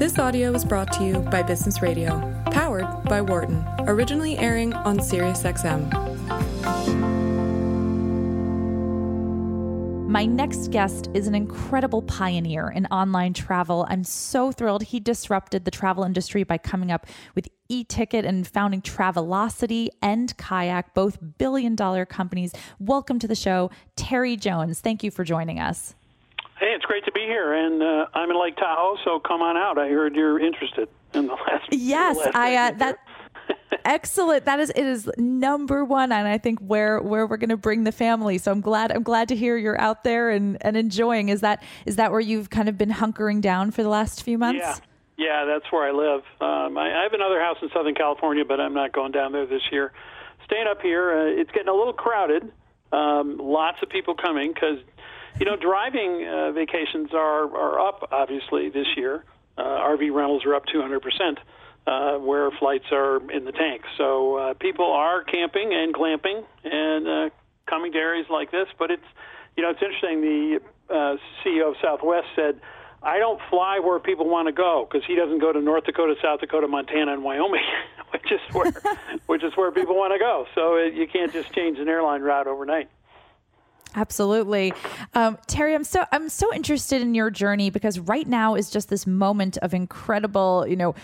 This audio was brought to you by Business Radio, powered by Wharton, originally airing on SiriusXM. My next guest is an incredible pioneer in online travel. I'm so thrilled he disrupted the travel industry by coming up with e-ticket and founding Travelocity and Kayak, both billion dollar companies. Welcome to the show, Terry Jones. Thank you for joining us. Hey, it's great to be here, and uh, I'm in Lake Tahoe, so come on out. I heard you're interested in the last. Yes, the last I uh, that. Excellent. That is it is number one, and I think where where we're going to bring the family. So I'm glad I'm glad to hear you're out there and and enjoying. Is that is that where you've kind of been hunkering down for the last few months? Yeah, yeah, that's where I live. Um, I, I have another house in Southern California, but I'm not going down there this year. Staying up here, uh, it's getting a little crowded. Um, lots of people coming because you know, driving uh, vacations are are up obviously this year. Uh, RV rentals are up 200 percent, uh, where flights are in the tank. So uh, people are camping and glamping and uh, coming to areas like this. But it's you know it's interesting. The uh, CEO of Southwest said. I don't fly where people want to go because he doesn't go to North Dakota, South Dakota, Montana, and Wyoming, which is where which is where people want to go. So uh, you can't just change an airline route overnight. Absolutely, um, Terry. I'm so I'm so interested in your journey because right now is just this moment of incredible, you know,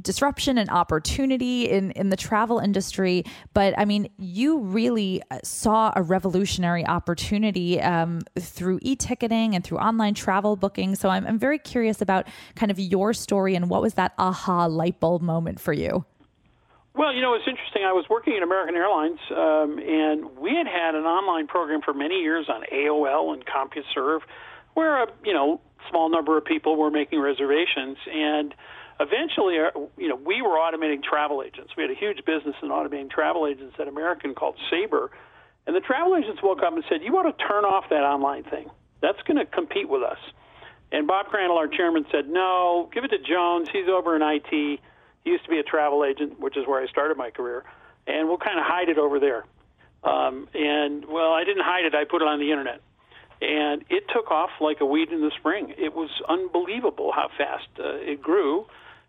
disruption and opportunity in in the travel industry. But I mean, you really uh, saw a revolutionary opportunity um, through e-ticketing and through online travel booking. So I'm I'm very curious about kind of your story and what was that aha light bulb moment for you. Well, you know, it's interesting. I was working at American Airlines, um, and we had had an online program for many years on AOL and CompuServe, where a you know small number of people were making reservations, and eventually, uh, you know, we were automating travel agents. We had a huge business in automating travel agents at American called Sabre, and the travel agents woke up and said, "You ought to turn off that online thing. That's going to compete with us." And Bob Crandall, our chairman, said, "No, give it to Jones. He's over in IT." Used to be a travel agent, which is where I started my career, and we'll kind of hide it over there. Um, and well, I didn't hide it; I put it on the internet, and it took off like a weed in the spring. It was unbelievable how fast uh, it grew.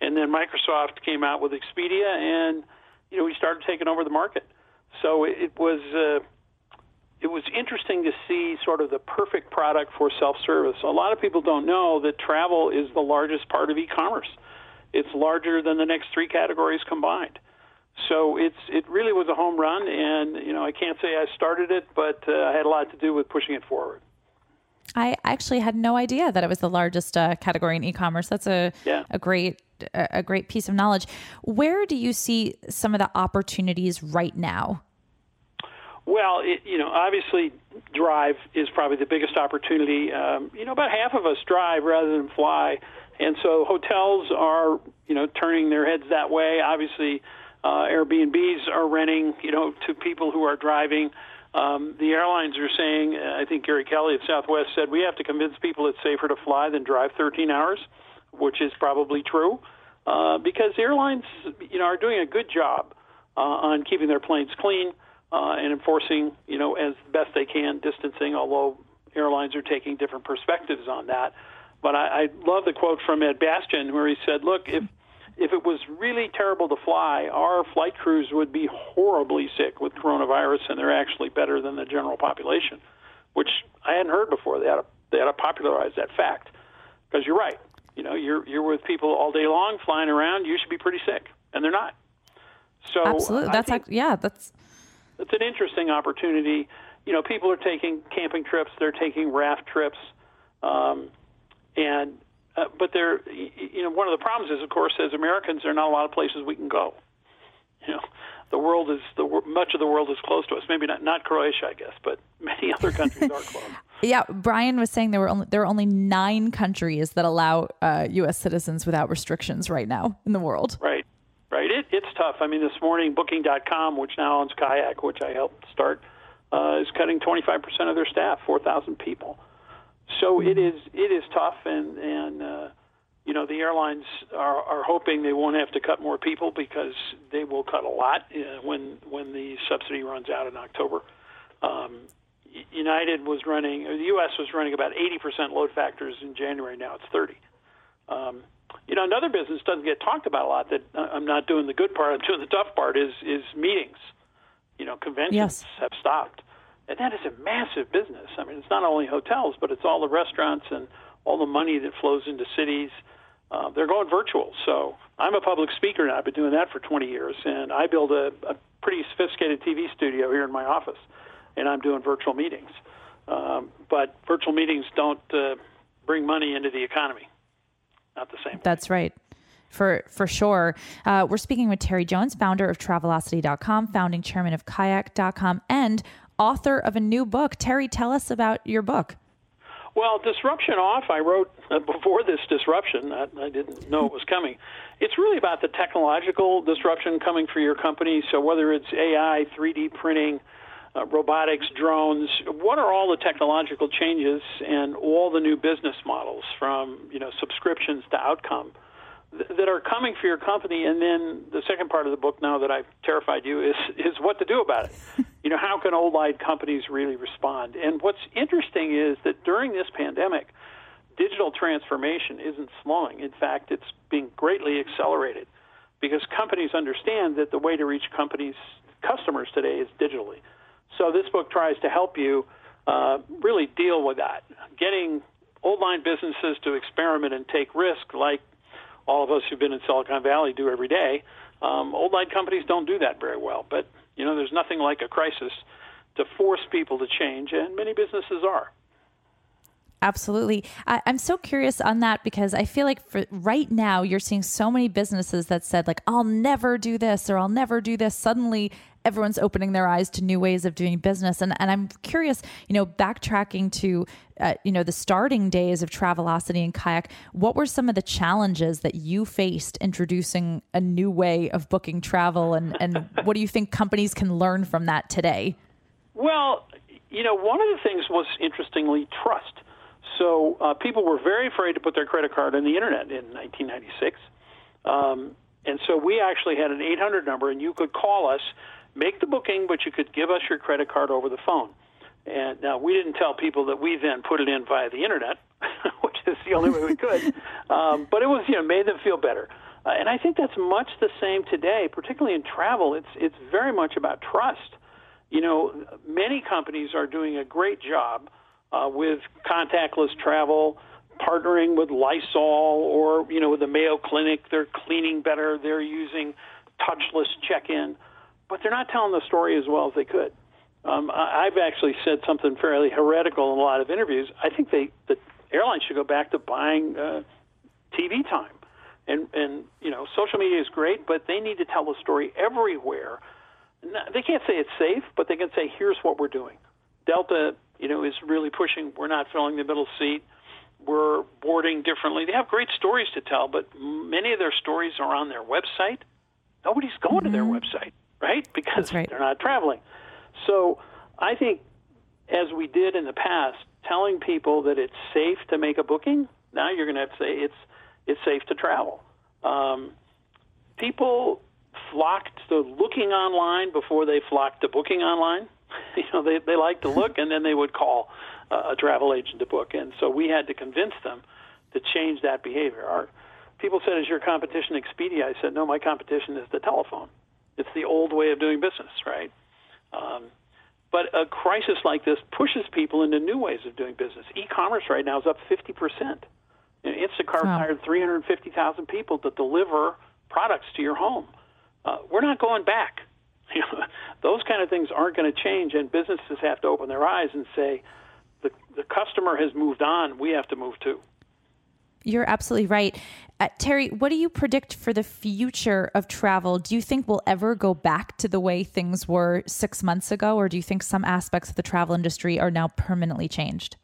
And then Microsoft came out with Expedia, and you know we started taking over the market. So it, was. Uh, it was interesting to see sort of the perfect product for self-service. A lot of people don't know that travel is the largest part of e-commerce it's larger than the next three categories combined. So it's it really was a home run, and you know I can't say I started it, but uh, I had a lot to do with pushing it forward. I actually had no idea that it was the largest uh, category in e-commerce. That's a yeah. a great a great piece of knowledge. Where do you see some of the opportunities right now? Well, it, you know, obviously, drive is probably the biggest opportunity. Um, you know, about half of us drive rather than fly. And so hotels are, you know, turning their heads that way. Obviously, uh, Airbnbs are renting, you know, to people who are driving. Um, the airlines are saying, uh, I think Gary Kelly at Southwest said, we have to convince people it's safer to fly than drive 13 hours, which is probably true, uh, because airlines, you know, are doing a good job uh, on keeping their planes clean uh, and enforcing, you know, as best they can distancing. Although airlines are taking different perspectives on that. But I, I love the quote from Ed Bastian where he said, "Look, if if it was really terrible to fly, our flight crews would be horribly sick with coronavirus, and they're actually better than the general population." Which I hadn't heard before. They had to, they had to popularize that fact because you're right. You know, you're you're with people all day long, flying around. You should be pretty sick, and they're not. So absolutely, that's yeah, that's that's an interesting opportunity. You know, people are taking camping trips. They're taking raft trips. Um, and uh, but there, you know, one of the problems is, of course, as Americans, there are not a lot of places we can go. You know, the world is the much of the world is close to us. Maybe not not Croatia, I guess, but many other countries are close. Yeah, Brian was saying there were only there are only nine countries that allow uh, U.S. citizens without restrictions right now in the world. Right, right. It, it's tough. I mean, this morning, Booking.com, which now owns Kayak, which I helped start, uh, is cutting 25 percent of their staff, 4,000 people. So it is it is tough, and and uh, you know the airlines are, are hoping they won't have to cut more people because they will cut a lot uh, when when the subsidy runs out in October. Um, United was running, or the U.S. was running about 80% load factors in January. Now it's 30. Um, you know, another business doesn't get talked about a lot. That uh, I'm not doing the good part. I'm doing the tough part. Is is meetings. You know, conventions yes. have stopped, and that is a massive business. I mean, it's not only hotels, but it's all the restaurants and all the money that flows into cities. Uh, they're going virtual. So I'm a public speaker and I've been doing that for 20 years, and I build a, a pretty sophisticated TV studio here in my office, and I'm doing virtual meetings. Um, but virtual meetings don't uh, bring money into the economy. Not the same. That's right for for sure. Uh, we're speaking with Terry Jones, founder of Travelocity.com, founding chairman of Kayak.com, and author of a new book. Terry, tell us about your book. Well, disruption off. I wrote uh, before this disruption. I, I didn't know it was coming. It's really about the technological disruption coming for your company. So whether it's AI, 3D printing, uh, robotics, drones, what are all the technological changes and all the new business models from you know subscriptions to outcome that are coming for your company. And then the second part of the book, now that I've terrified you, is is what to do about it. You know, how can old light companies really respond? And what's interesting is that during this pandemic, digital transformation isn't slowing. In fact, it's being greatly accelerated because companies understand that the way to reach companies customers today is digitally. So this book tries to help you uh, really deal with that, getting old line businesses to experiment and take risk like all of us who've been in Silicon Valley do every day. Um, old line companies don't do that very well, but you know, there's nothing like a crisis to force people to change, and many businesses are. Absolutely. I, am so curious on that because I feel like for right now you're seeing so many businesses that said like I'll never do this or I'll never do this. Suddenly everyone's opening their eyes to new ways of doing business. And and I'm curious, you know, backtracking to uh, you know the starting days of Travelocity and Kayak. What were some of the challenges that you faced introducing a new way of booking travel, and and what do you think companies can learn from that today? Well, you know, one of the things was interestingly trust. So uh, people were very afraid to put their credit card on the internet in 1996. Um, and so we actually had an 800 number, and you could call us make the booking, but you could give us your credit card over the phone. And now we didn't tell people that we then put it in via the internet, which is the only way we could. Um, but it was, you know, made them feel better. Uh, and I think that's much the same today, particularly in travel. It's it's very much about trust. You know, many companies are doing a great job uh, with contactless travel, partnering with Lysol or you know with the Mayo Clinic. They're cleaning better. They're using touchless check-in but they're not telling the story as well as they could. Um, I've actually said something fairly heretical in a lot of interviews. I think they the airlines should go back to buying uh, TV time, and and you know social media is great, but they need to tell the story everywhere. They can't say it's safe, but they can say here's what we're doing. Delta, you know, is really pushing. We're not filling the middle seat. We're boarding differently. They have great stories to tell, but many of their stories are on their website. Nobody's going mm-hmm. to their mm-hmm. website right? Because right. they're not traveling. So I think, as we did in the past, telling people that it's safe to make a booking, now you're going to have to say it's it's safe to travel. Um, people flocked to looking online before they flocked to booking online. you know, they they like to look and then they would call uh, a travel agent to book. And so we had to convince them to change that behavior. Our people said, "Is your competition Expedia?" I said, "No, my competition is the telephone." It's the old way of doing business, right? Um, but a crisis like this pushes people into new ways of doing business. E-commerce right now is up 50 percent. Instacart wow. hired 350,000 people to deliver products to your home. Uh, we're not going back. You know, those kind of things aren't going to change, and businesses have to open their eyes and say, the the customer has moved on. We have to move too. You're absolutely right. Uh, Terry, what do you predict for the future of travel? Do you think we'll ever go back to the way things were six months ago, or do you think some aspects of the travel industry are now permanently changed?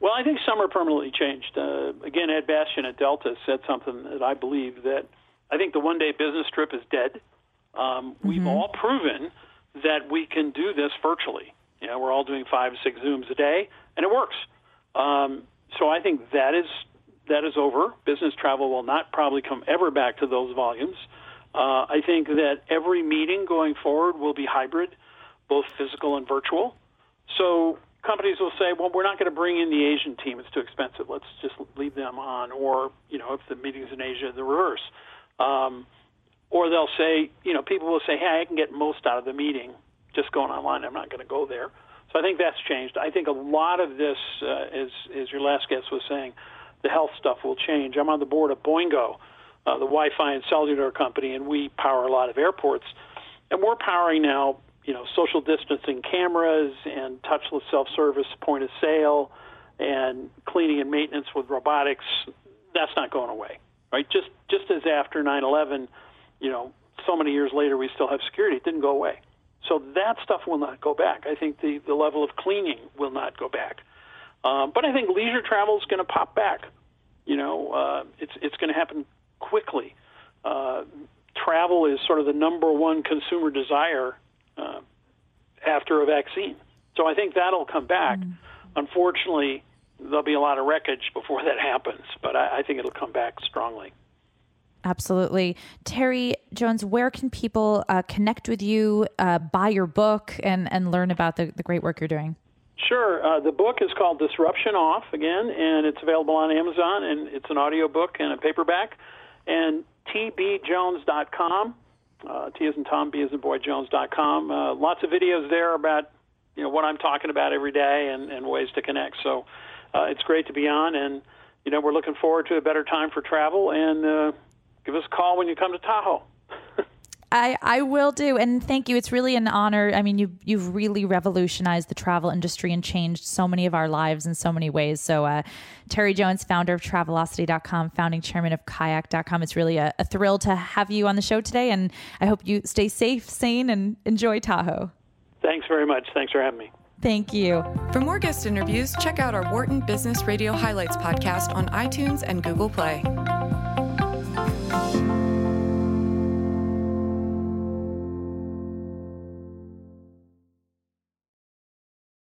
Well, I think some are permanently changed. Uh, again, Ed Bastian at Delta said something that I believe that I think the one day business trip is dead. Um, mm-hmm. We've all proven that we can do this virtually. You know, we're all doing five, six Zooms a day, and it works. Um, so I think that is that is over. Business travel will not probably come ever back to those volumes. Uh, I think that every meeting going forward will be hybrid, both physical and virtual. So companies will say, well, we're not going to bring in the Asian team; it's too expensive. Let's just leave them on. Or you know, if the meeting's in Asia, the reverse. Um, or they'll say, you know, people will say, hey, I can get most out of the meeting just going online. I'm not going to go there. So I think that's changed. I think a lot of this, uh, as as your last guest was saying, the health stuff will change. I'm on the board of Boingo, uh, the Wi-Fi and cellular company, and we power a lot of airports, and we're powering now, you know, social distancing cameras and touchless self-service point of sale, and cleaning and maintenance with robotics. That's not going away, right? Just just as after 9/11, you know, so many years later we still have security. It didn't go away. So that stuff will not go back. I think the, the level of cleaning will not go back. Um, but I think leisure travel is going to pop back. You know, uh, it's it's going to happen quickly. Uh, travel is sort of the number one consumer desire uh, after a vaccine. So I think that'll come back. Mm. Unfortunately, there'll be a lot of wreckage before that happens, but I, I think it'll come back strongly. Absolutely. Terry Jones, where can people uh, connect with you, uh, buy your book, and, and learn about the, the great work you're doing? Sure. Uh, the book is called Disruption Off, again, and it's available on Amazon, and it's an audio book and a paperback. And tbjones.com, uh, T as in Tom, B as in boy, Jones.com. Uh, lots of videos there about you know what I'm talking about every day and, and ways to connect. So uh, it's great to be on, and you know we're looking forward to a better time for travel and uh, give us a call when you come to Tahoe. I, I will do and thank you. It's really an honor. I mean, you you've really revolutionized the travel industry and changed so many of our lives in so many ways. So, uh, Terry Jones, founder of Travelocity.com, founding chairman of Kayak.com. It's really a, a thrill to have you on the show today, and I hope you stay safe, sane, and enjoy Tahoe. Thanks very much. Thanks for having me. Thank you. For more guest interviews, check out our Wharton Business Radio Highlights podcast on iTunes and Google Play.